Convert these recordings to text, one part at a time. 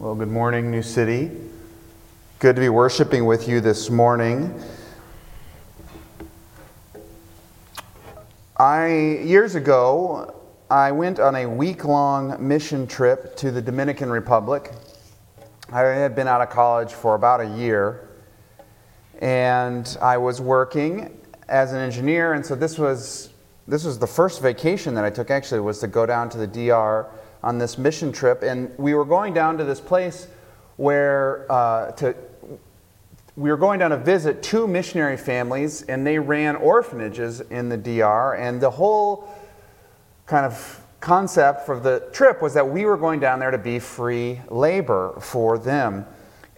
Well, good morning, New City. Good to be worshiping with you this morning. I years ago, I went on a week-long mission trip to the Dominican Republic. I had been out of college for about a year, and I was working as an engineer, and so this was this was the first vacation that I took actually was to go down to the DR on this mission trip, and we were going down to this place where uh, to we were going down to visit two missionary families, and they ran orphanages in the DR, and the whole kind of concept for the trip was that we were going down there to be free labor for them.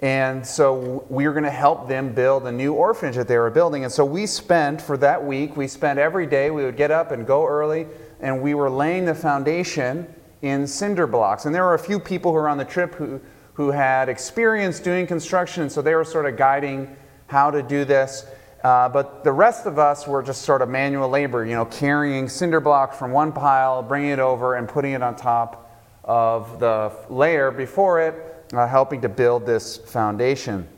And so we were going to help them build a new orphanage that they were building. And so we spent, for that week, we spent every day, we would get up and go early, and we were laying the foundation in cinder blocks. And there were a few people who were on the trip who, who had experience doing construction, and so they were sort of guiding how to do this. Uh, but the rest of us were just sort of manual labor, you know, carrying cinder blocks from one pile, bringing it over, and putting it on top of the layer before it, uh, helping to build this foundation.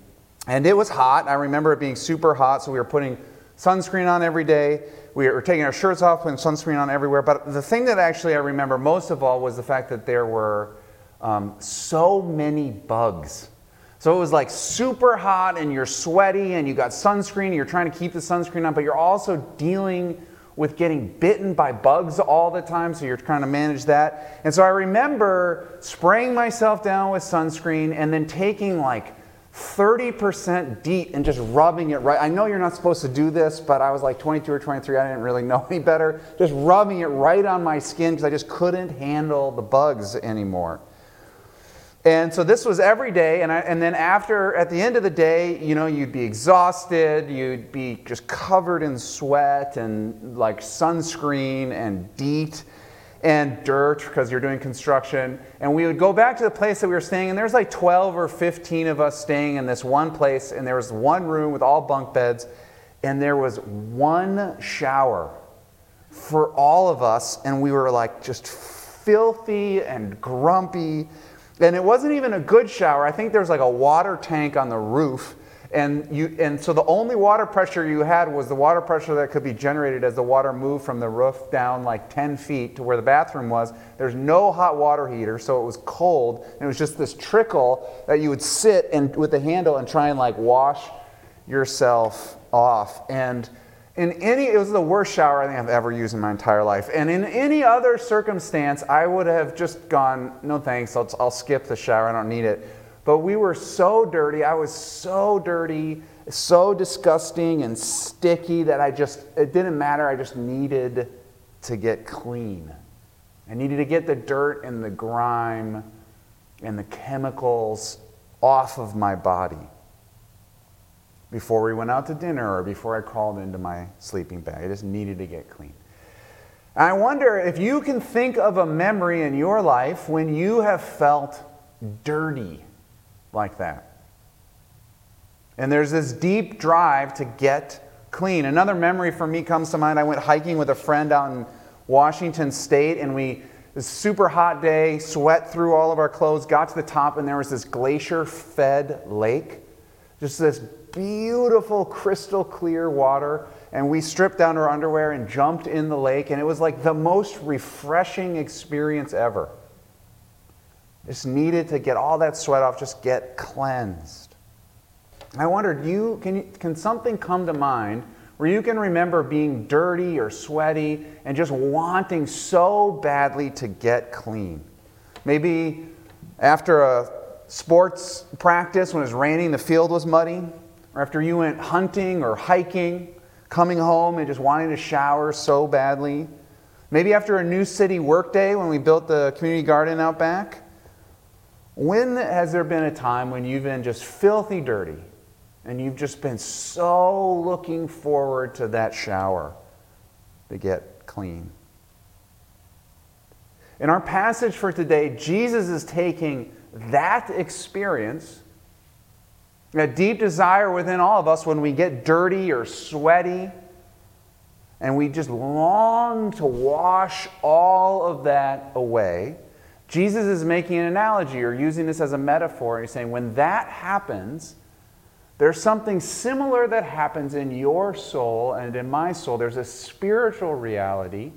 And it was hot. I remember it being super hot, so we were putting sunscreen on every day we were taking our shirts off, putting sunscreen on everywhere. But the thing that actually I remember most of all was the fact that there were um, so many bugs. So it was like super hot and you're sweaty and you got sunscreen, you're trying to keep the sunscreen on, but you're also dealing with getting bitten by bugs all the time, so you're trying to manage that. And so I remember spraying myself down with sunscreen and then taking like 30% DEET and just rubbing it right. I know you're not supposed to do this, but I was like 22 or 23. I didn't really know any better. Just rubbing it right on my skin because I just couldn't handle the bugs anymore. And so this was every day. And, I, and then after, at the end of the day, you know, you'd be exhausted. You'd be just covered in sweat and like sunscreen and DEET and dirt because you're doing construction. And we would go back to the place that we were staying, and there's like 12 or 15 of us staying in this one place, and there was one room with all bunk beds, and there was one shower for all of us, and we were like just filthy and grumpy. And it wasn't even a good shower. I think there was like a water tank on the roof and, you, and so the only water pressure you had was the water pressure that could be generated as the water moved from the roof down like 10 feet to where the bathroom was. There's no hot water heater, so it was cold. And it was just this trickle that you would sit and with the handle and try and like wash yourself off. And in any, it was the worst shower I think I've ever used in my entire life. And in any other circumstance, I would have just gone, no thanks, I'll, I'll skip the shower, I don't need it. But we were so dirty. I was so dirty, so disgusting and sticky that I just, it didn't matter. I just needed to get clean. I needed to get the dirt and the grime and the chemicals off of my body before we went out to dinner or before I crawled into my sleeping bag. I just needed to get clean. I wonder if you can think of a memory in your life when you have felt dirty like that. And there's this deep drive to get clean. Another memory for me comes to mind. I went hiking with a friend out in Washington State, and we, this super hot day, sweat through all of our clothes, got to the top, and there was this glacier fed lake. Just this beautiful, crystal clear water. And we stripped down our underwear and jumped in the lake, and it was like the most refreshing experience ever. Just needed to get all that sweat off, just get cleansed. I wondered, you, can, you, can something come to mind where you can remember being dirty or sweaty and just wanting so badly to get clean? Maybe after a sports practice when it was raining, the field was muddy, or after you went hunting or hiking, coming home and just wanting to shower so badly. Maybe after a new city workday when we built the community garden out back. When has there been a time when you've been just filthy dirty and you've just been so looking forward to that shower to get clean? In our passage for today, Jesus is taking that experience, that deep desire within all of us when we get dirty or sweaty, and we just long to wash all of that away. Jesus is making an analogy or using this as a metaphor. He's saying, when that happens, there's something similar that happens in your soul and in my soul. There's a spiritual reality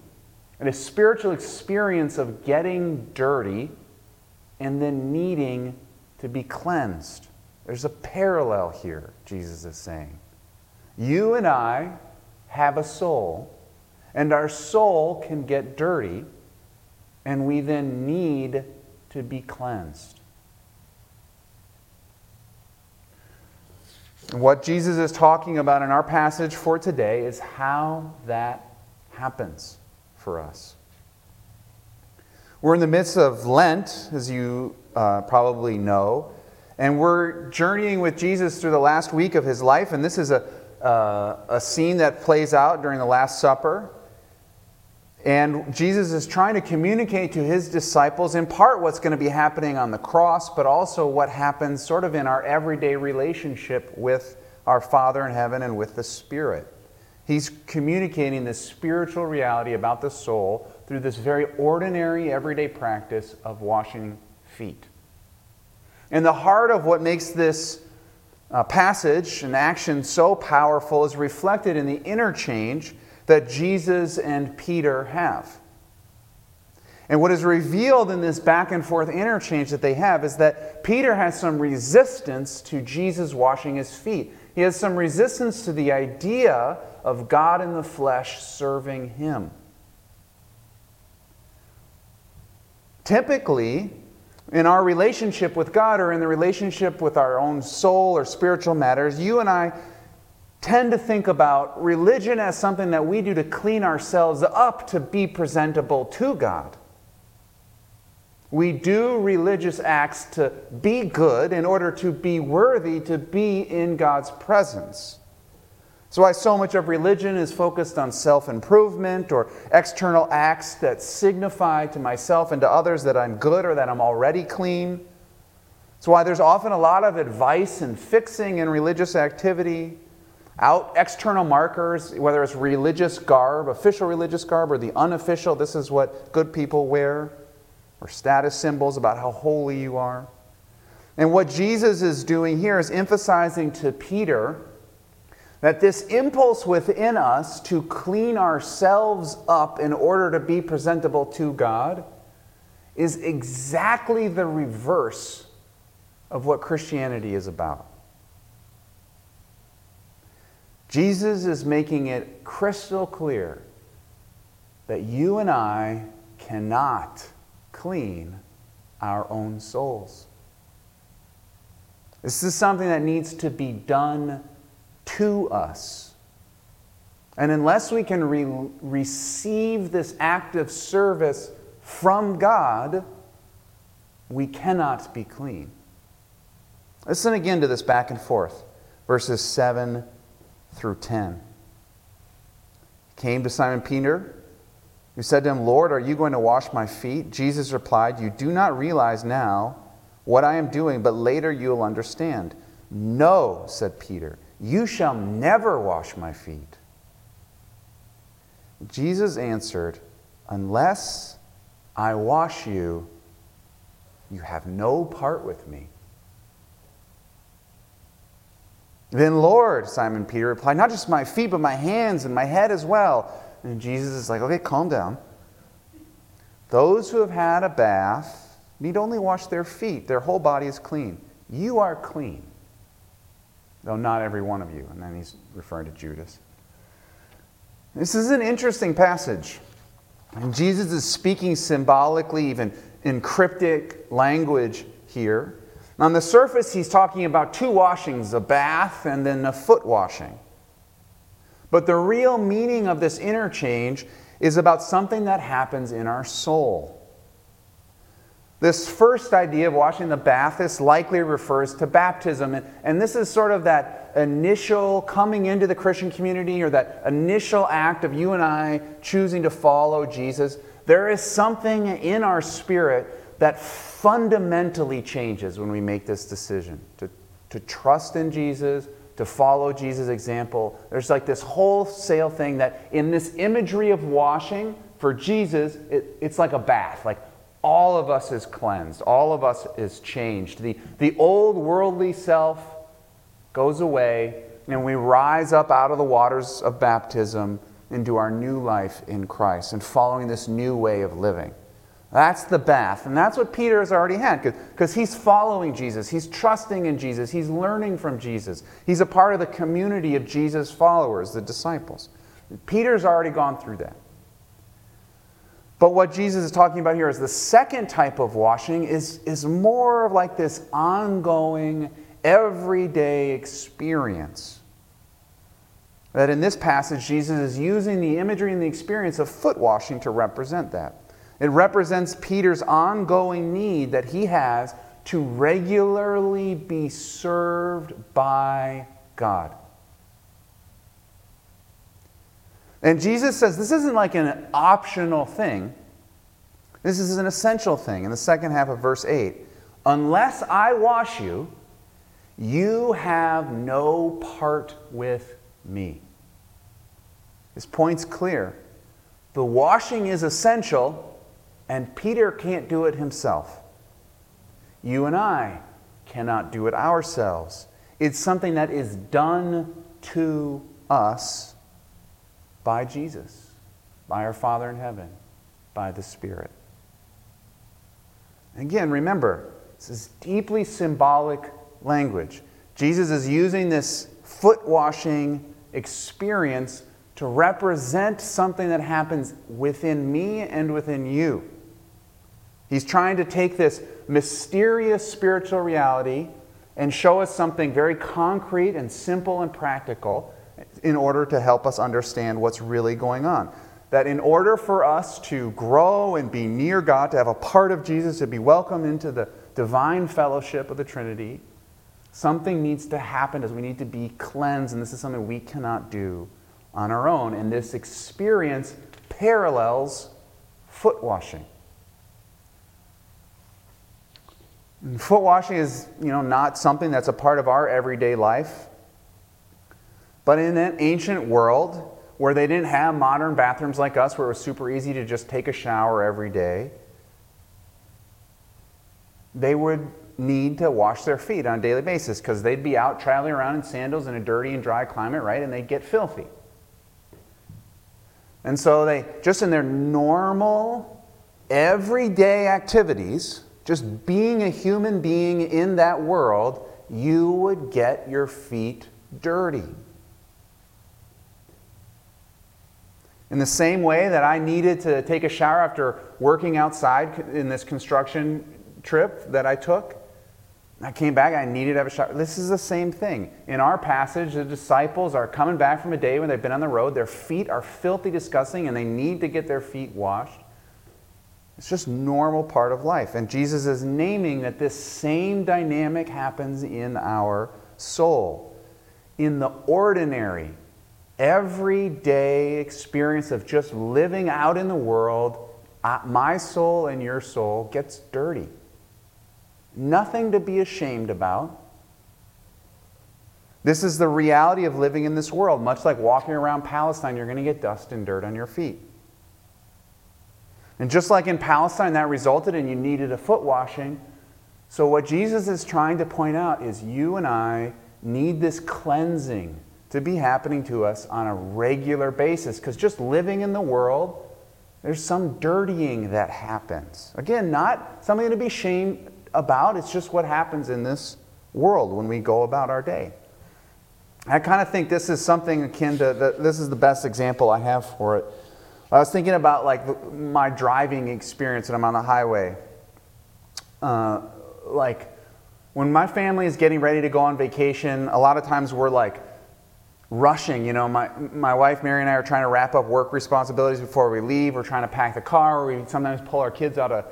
and a spiritual experience of getting dirty and then needing to be cleansed. There's a parallel here, Jesus is saying. You and I have a soul, and our soul can get dirty, and we then need to be cleansed. What Jesus is talking about in our passage for today is how that happens for us. We're in the midst of Lent, as you uh, probably know, and we're journeying with Jesus through the last week of his life, and this is a, uh, a scene that plays out during the Last Supper. And Jesus is trying to communicate to his disciples, in part, what's going to be happening on the cross, but also what happens sort of in our everyday relationship with our Father in heaven and with the Spirit. He's communicating this spiritual reality about the soul through this very ordinary, everyday practice of washing feet. And the heart of what makes this uh, passage and action so powerful is reflected in the interchange that Jesus and Peter have. And what is revealed in this back and forth interchange that they have is that Peter has some resistance to Jesus washing his feet. He has some resistance to the idea of God in the flesh serving him. Typically, in our relationship with God or in the relationship with our own soul or spiritual matters, you and I tend to think about religion as something that we do to clean ourselves up to be presentable to God. We do religious acts to be good in order to be worthy to be in God's presence. So, why so much of religion is focused on self improvement or external acts that signify to myself and to others that I'm good or that I'm already clean. That's why there's often a lot of advice and fixing in religious activity out external markers, whether it's religious garb, official religious garb, or the unofficial, this is what good people wear, or status symbols about how holy you are. And what Jesus is doing here is emphasizing to Peter that this impulse within us to clean ourselves up in order to be presentable to God is exactly the reverse of what Christianity is about. Jesus is making it crystal clear that you and I cannot clean our own souls. This is something that needs to be done to us. And unless we can re- receive this act of service from God, we cannot be clean. Listen again to this back and forth, verses 7 through 10. He came to Simon Peter, who said to him, Lord, are you going to wash my feet? Jesus replied, You do not realize now what I am doing, but later you'll understand. No, said Peter, you shall never wash my feet. Jesus answered, Unless I wash you, you have no part with me. Then, Lord, Simon Peter replied, Not just my feet, but my hands and my head as well. And Jesus is like, Okay, calm down. Those who have had a bath need only wash their feet, their whole body is clean. You are clean, though not every one of you. And then he's referring to Judas. This is an interesting passage. And Jesus is speaking symbolically, even in cryptic language here. On the surface, he's talking about two washings a bath and then a foot washing. But the real meaning of this interchange is about something that happens in our soul. This first idea of washing the bath this likely refers to baptism. And, and this is sort of that initial coming into the Christian community or that initial act of you and I choosing to follow Jesus. There is something in our spirit that fundamentally changes when we make this decision to, to trust in Jesus, to follow Jesus' example. There's like this wholesale thing that in this imagery of washing, for Jesus, it, it's like a bath. Like all of us is cleansed, all of us is changed. The, the old worldly self goes away, and we rise up out of the waters of baptism into our new life in Christ and following this new way of living. That's the bath. And that's what Peter has already had because he's following Jesus. He's trusting in Jesus. He's learning from Jesus. He's a part of the community of Jesus' followers, the disciples. Peter's already gone through that. But what Jesus is talking about here is the second type of washing is, is more of like this ongoing, everyday experience. That in this passage, Jesus is using the imagery and the experience of foot washing to represent that. It represents Peter's ongoing need that he has to regularly be served by God. And Jesus says this isn't like an optional thing. This is an essential thing in the second half of verse 8. Unless I wash you, you have no part with me. This point's clear. The washing is essential, and Peter can't do it himself. You and I cannot do it ourselves. It's something that is done to us by Jesus, by our Father in heaven, by the Spirit. Again, remember, this is deeply symbolic language. Jesus is using this foot washing experience to represent something that happens within me and within you. He's trying to take this mysterious spiritual reality and show us something very concrete and simple and practical in order to help us understand what's really going on. That in order for us to grow and be near God, to have a part of Jesus, to be welcomed into the divine fellowship of the Trinity, something needs to happen as we need to be cleansed, and this is something we cannot do on our own. And this experience parallels foot washing. Foot washing is, you know, not something that's a part of our everyday life. But in that ancient world where they didn't have modern bathrooms like us, where it was super easy to just take a shower every day, they would need to wash their feet on a daily basis because they'd be out traveling around in sandals in a dirty and dry climate, right? And they'd get filthy. And so they, just in their normal, everyday activities, just being a human being in that world, you would get your feet dirty. In the same way that I needed to take a shower after working outside in this construction trip that I took, I came back, I needed to have a shower. This is the same thing. In our passage, the disciples are coming back from a day when they've been on the road. Their feet are filthy, disgusting, and they need to get their feet washed. It's just normal part of life. And Jesus is naming that this same dynamic happens in our soul. In the ordinary, everyday experience of just living out in the world, my soul and your soul gets dirty. Nothing to be ashamed about. This is the reality of living in this world. Much like walking around Palestine, you're going to get dust and dirt on your feet. And just like in Palestine, that resulted and you needed a foot washing. So, what Jesus is trying to point out is you and I need this cleansing to be happening to us on a regular basis because just living in the world, there's some dirtying that happens. Again, not something to be shamed about, it's just what happens in this world when we go about our day. I kind of think this is something akin to the, this is the best example I have for it. I was thinking about like my driving experience when I'm on the highway. Uh, like when my family is getting ready to go on vacation, a lot of times we're like rushing. You know, my, my wife Mary and I are trying to wrap up work responsibilities before we leave. We're trying to pack the car. We sometimes pull our kids out of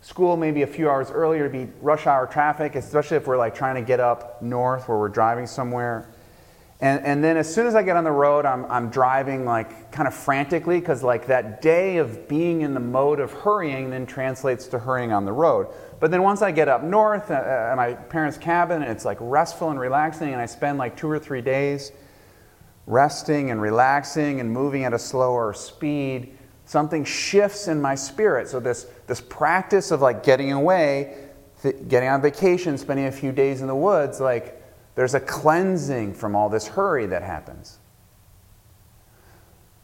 school maybe a few hours earlier to be rush hour traffic, especially if we're like trying to get up north where we're driving somewhere. And, and then as soon as I get on the road, I'm, I'm driving like kind of frantically because like that day of being in the mode of hurrying then translates to hurrying on the road. But then once I get up north uh, at my parents' cabin, it's like restful and relaxing, and I spend like two or three days resting and relaxing and moving at a slower speed, something shifts in my spirit. So this, this practice of like getting away, th- getting on vacation, spending a few days in the woods, like there's a cleansing from all this hurry that happens.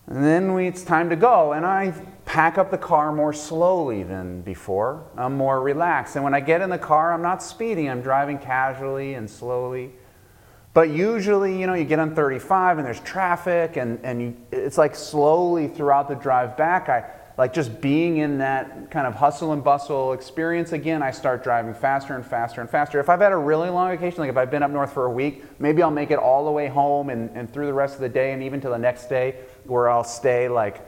And then we, it's time to go, and I pack up the car more slowly than before. I'm more relaxed. And when I get in the car, I'm not speeding, I'm driving casually and slowly. But usually, you know, you get on 35 and there's traffic, and, and you, it's like slowly throughout the drive back, I like just being in that kind of hustle and bustle experience again, I start driving faster and faster and faster. If I've had a really long vacation, like if I've been up north for a week, maybe I'll make it all the way home and, and through the rest of the day and even to the next day where I'll stay like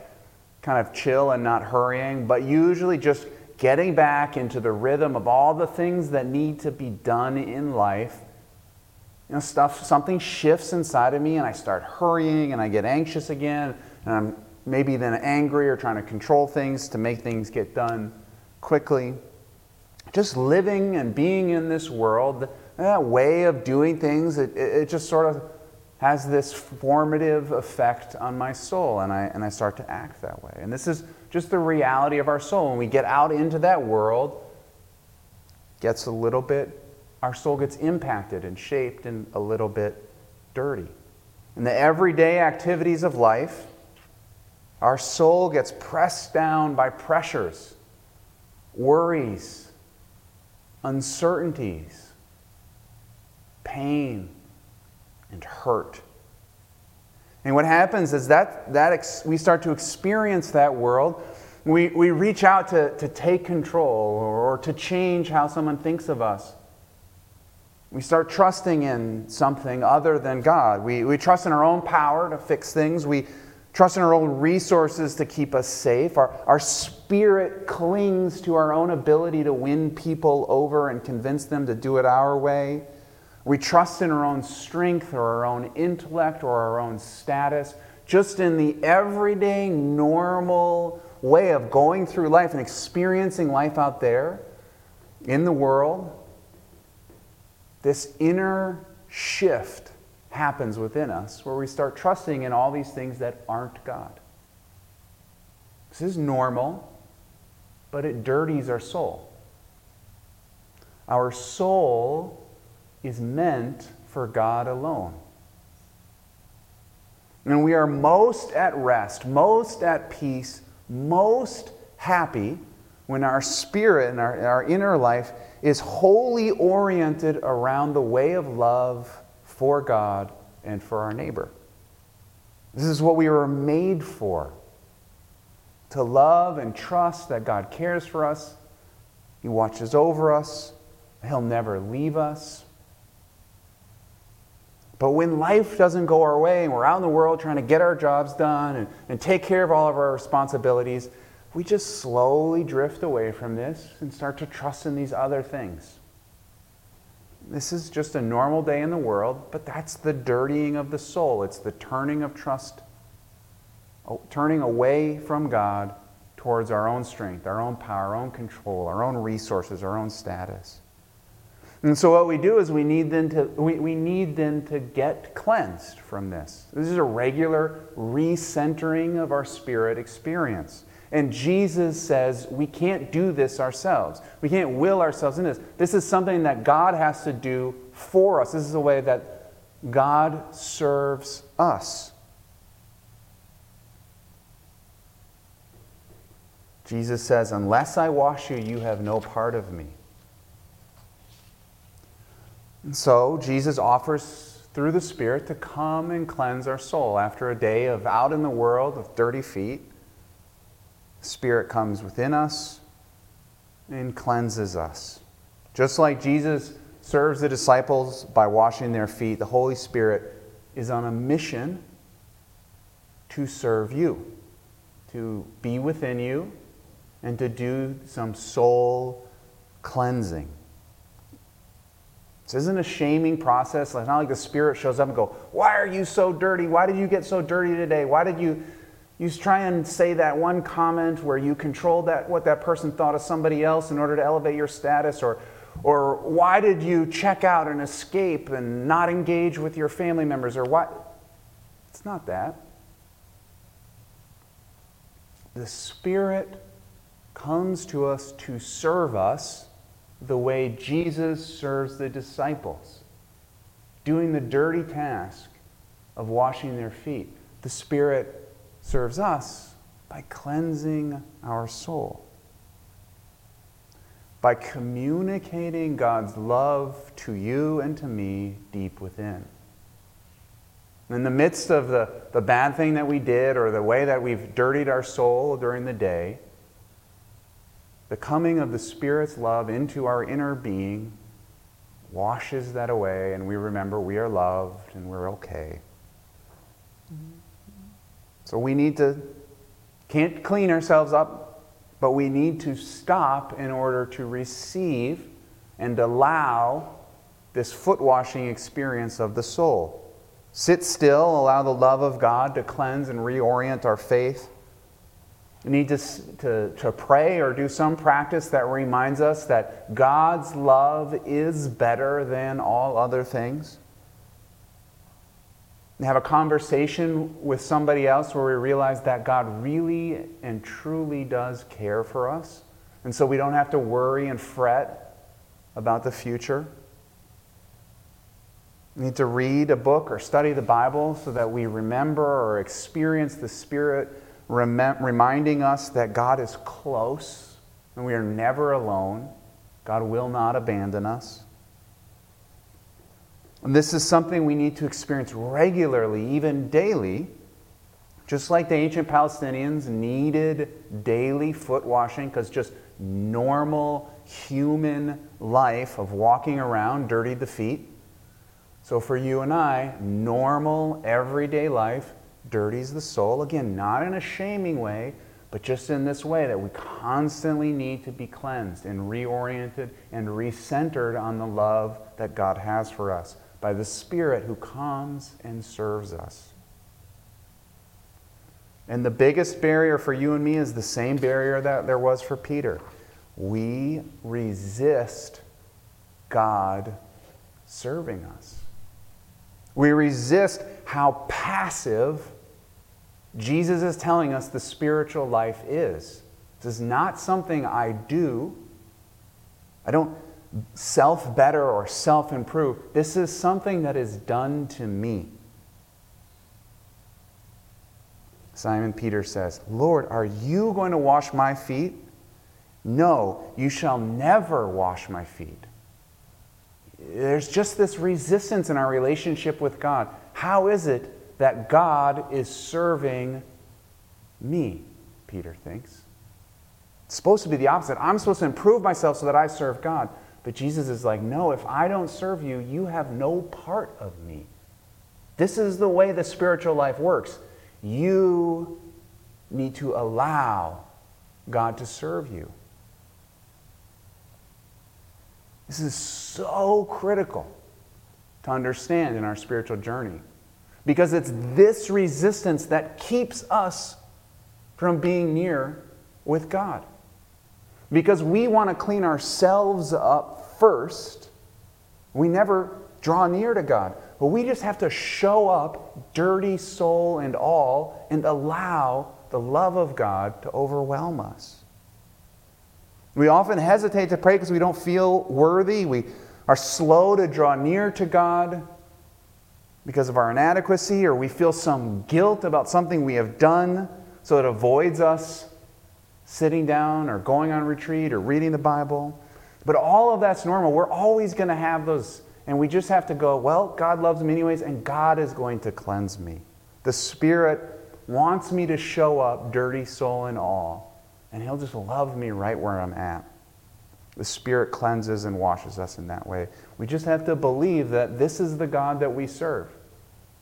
kind of chill and not hurrying. But usually just getting back into the rhythm of all the things that need to be done in life. You know, stuff, something shifts inside of me and I start hurrying and I get anxious again and I'm maybe then angry or trying to control things to make things get done quickly. Just living and being in this world, that way of doing things, it, it just sort of has this formative effect on my soul, and I, and I start to act that way. And this is just the reality of our soul. When we get out into that world, gets a little bit, our soul gets impacted and shaped and a little bit dirty. And the everyday activities of life, our soul gets pressed down by pressures, worries, uncertainties, pain, and hurt. And what happens is that, that ex- we start to experience that world. We, we reach out to, to take control or, or to change how someone thinks of us. We start trusting in something other than God. We, we trust in our own power to fix things. We, trust in our own resources to keep us safe. Our, our spirit clings to our own ability to win people over and convince them to do it our way. We trust in our own strength or our own intellect or our own status, just in the everyday, normal way of going through life and experiencing life out there in the world. This inner shift happens within us where we start trusting in all these things that aren't God. This is normal, but it dirties our soul. Our soul is meant for God alone. And we are most at rest, most at peace, most happy when our spirit and our, our inner life is wholly oriented around the way of love for God and for our neighbor. This is what we were made for to love and trust that God cares for us, He watches over us, He'll never leave us. But when life doesn't go our way and we're out in the world trying to get our jobs done and, and take care of all of our responsibilities, we just slowly drift away from this and start to trust in these other things. This is just a normal day in the world, but that's the dirtying of the soul. It's the turning of trust, turning away from God towards our own strength, our own power, our own control, our own resources, our own status. And so what we do is we need then to we, we need then to get cleansed from this. This is a regular recentering of our spirit experience. And Jesus says we can't do this ourselves. We can't will ourselves in this. This is something that God has to do for us. This is a way that God serves us. Jesus says, Unless I wash you, you have no part of me. And so Jesus offers through the Spirit to come and cleanse our soul after a day of out in the world with dirty feet. Spirit comes within us and cleanses us. Just like Jesus serves the disciples by washing their feet, the Holy Spirit is on a mission to serve you, to be within you, and to do some soul cleansing. This isn't a shaming process. It's not like the Spirit shows up and go, Why are you so dirty? Why did you get so dirty today? Why did you you try and say that one comment where you control that what that person thought of somebody else in order to elevate your status or or why did you check out and escape and not engage with your family members or what it's not that the Spirit comes to us to serve us the way Jesus serves the disciples, doing the dirty task of washing their feet. The Spirit serves us by cleansing our soul, by communicating God's love to you and to me deep within. In the midst of the, the bad thing that we did or the way that we've dirtied our soul during the day, the coming of the Spirit's love into our inner being washes that away, and we remember we are loved and we're okay. So we need to, can't clean ourselves up, but we need to stop in order to receive and allow this foot washing experience of the soul. Sit still, allow the love of God to cleanse and reorient our faith. We need to, to, to pray or do some practice that reminds us that God's love is better than all other things. And have a conversation with somebody else where we realize that God really and truly does care for us. And so we don't have to worry and fret about the future. We need to read a book or study the Bible so that we remember or experience the Spirit rem- reminding us that God is close and we are never alone. God will not abandon us. This is something we need to experience regularly, even daily. Just like the ancient Palestinians needed daily foot washing because just normal human life of walking around dirtied the feet. So for you and I, normal, everyday life dirties the soul. Again, not in a shaming way, but just in this way that we constantly need to be cleansed and reoriented and recentered on the love that God has for us by the Spirit who comes and serves us. And the biggest barrier for you and me is the same barrier that there was for Peter. We resist God serving us. We resist how passive Jesus is telling us the spiritual life is. This is not something I do. I don't self better or self improve. This is something that is done to me. Simon Peter says, Lord, are you going to wash my feet? No, you shall never wash my feet. There's just this resistance in our relationship with God. How is it that God is serving me? Peter thinks. It's supposed to be the opposite. I'm supposed to improve myself so that I serve God. But Jesus is like, no, if I don't serve you, you have no part of me. This is the way the spiritual life works. You need to allow God to serve you. This is so critical to understand in our spiritual journey because it's this resistance that keeps us from being near with God. Because we want to clean ourselves up first, we never draw near to God. But we just have to show up, dirty soul and all, and allow the love of God to overwhelm us. We often hesitate to pray because we don't feel worthy. We are slow to draw near to God because of our inadequacy, or we feel some guilt about something we have done, so it avoids us sitting down or going on retreat or reading the Bible. But all of that's normal. We're always going to have those, and we just have to go, well, God loves me anyways, and God is going to cleanse me. The Spirit wants me to show up, dirty soul and all and He'll just love me right where I'm at. The Spirit cleanses and washes us in that way. We just have to believe that this is the God that we serve,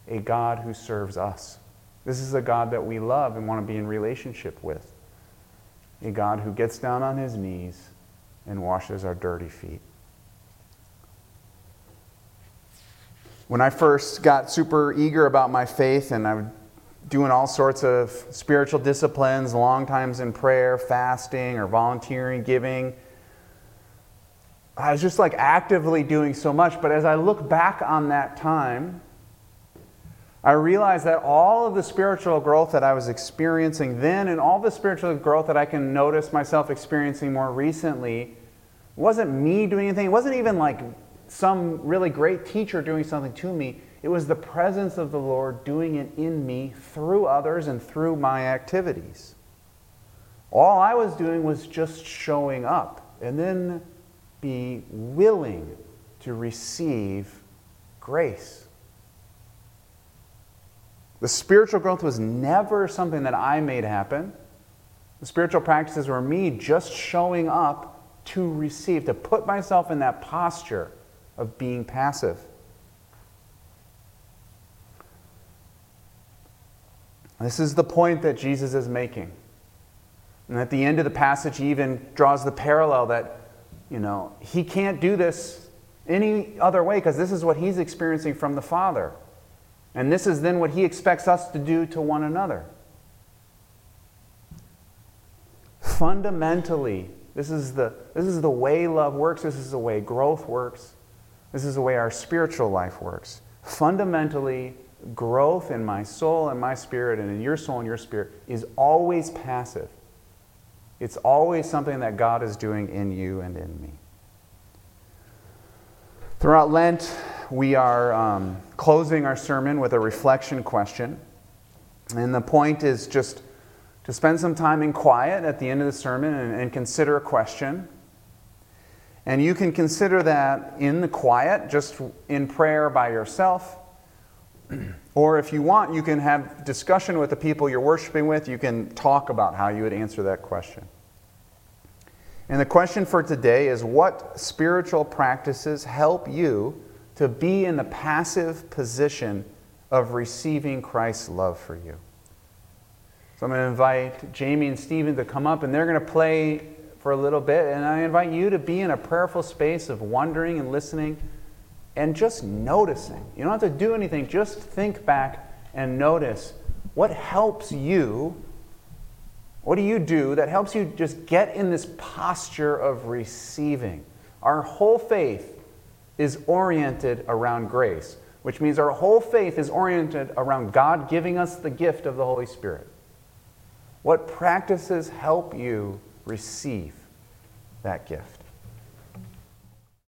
a God who serves us. This is a God that we love and want to be in relationship with, a God who gets down on his knees and washes our dirty feet. When I first got super eager about my faith and I would doing all sorts of spiritual disciplines, long times in prayer, fasting, or volunteering, giving. I was just like actively doing so much. But as I look back on that time, I realized that all of the spiritual growth that I was experiencing then and all the spiritual growth that I can notice myself experiencing more recently wasn't me doing anything. It wasn't even like some really great teacher doing something to me. It was the presence of the Lord doing it in me through others and through my activities. All I was doing was just showing up and then be willing to receive grace. The spiritual growth was never something that I made happen. The spiritual practices were me just showing up to receive, to put myself in that posture of being passive. This is the point that Jesus is making. And at the end of the passage, he even draws the parallel that, you know, he can't do this any other way because this is what he's experiencing from the Father. And this is then what he expects us to do to one another. Fundamentally, this is the, this is the way love works, this is the way growth works, this is the way our spiritual life works. Fundamentally, growth in my soul and my spirit and in your soul and your spirit is always passive. It's always something that God is doing in you and in me. Throughout Lent, we are um, closing our sermon with a reflection question. And the point is just to spend some time in quiet at the end of the sermon and, and consider a question. And you can consider that in the quiet, just in prayer by yourself. or if you want, you can have discussion with the people you're worshiping with. You can talk about how you would answer that question. And the question for today is what spiritual practices help you to be in the passive position of receiving Christ's love for you? So I'm going to invite Jamie and Stephen to come up, and they're going to play for a little bit. And I invite you to be in a prayerful space of wondering and listening and just noticing. You don't have to do anything, just think back and notice what helps you what do you do that helps you just get in this posture of receiving? Our whole faith is oriented around grace, which means our whole faith is oriented around God giving us the gift of the Holy Spirit. What practices help you receive that gift?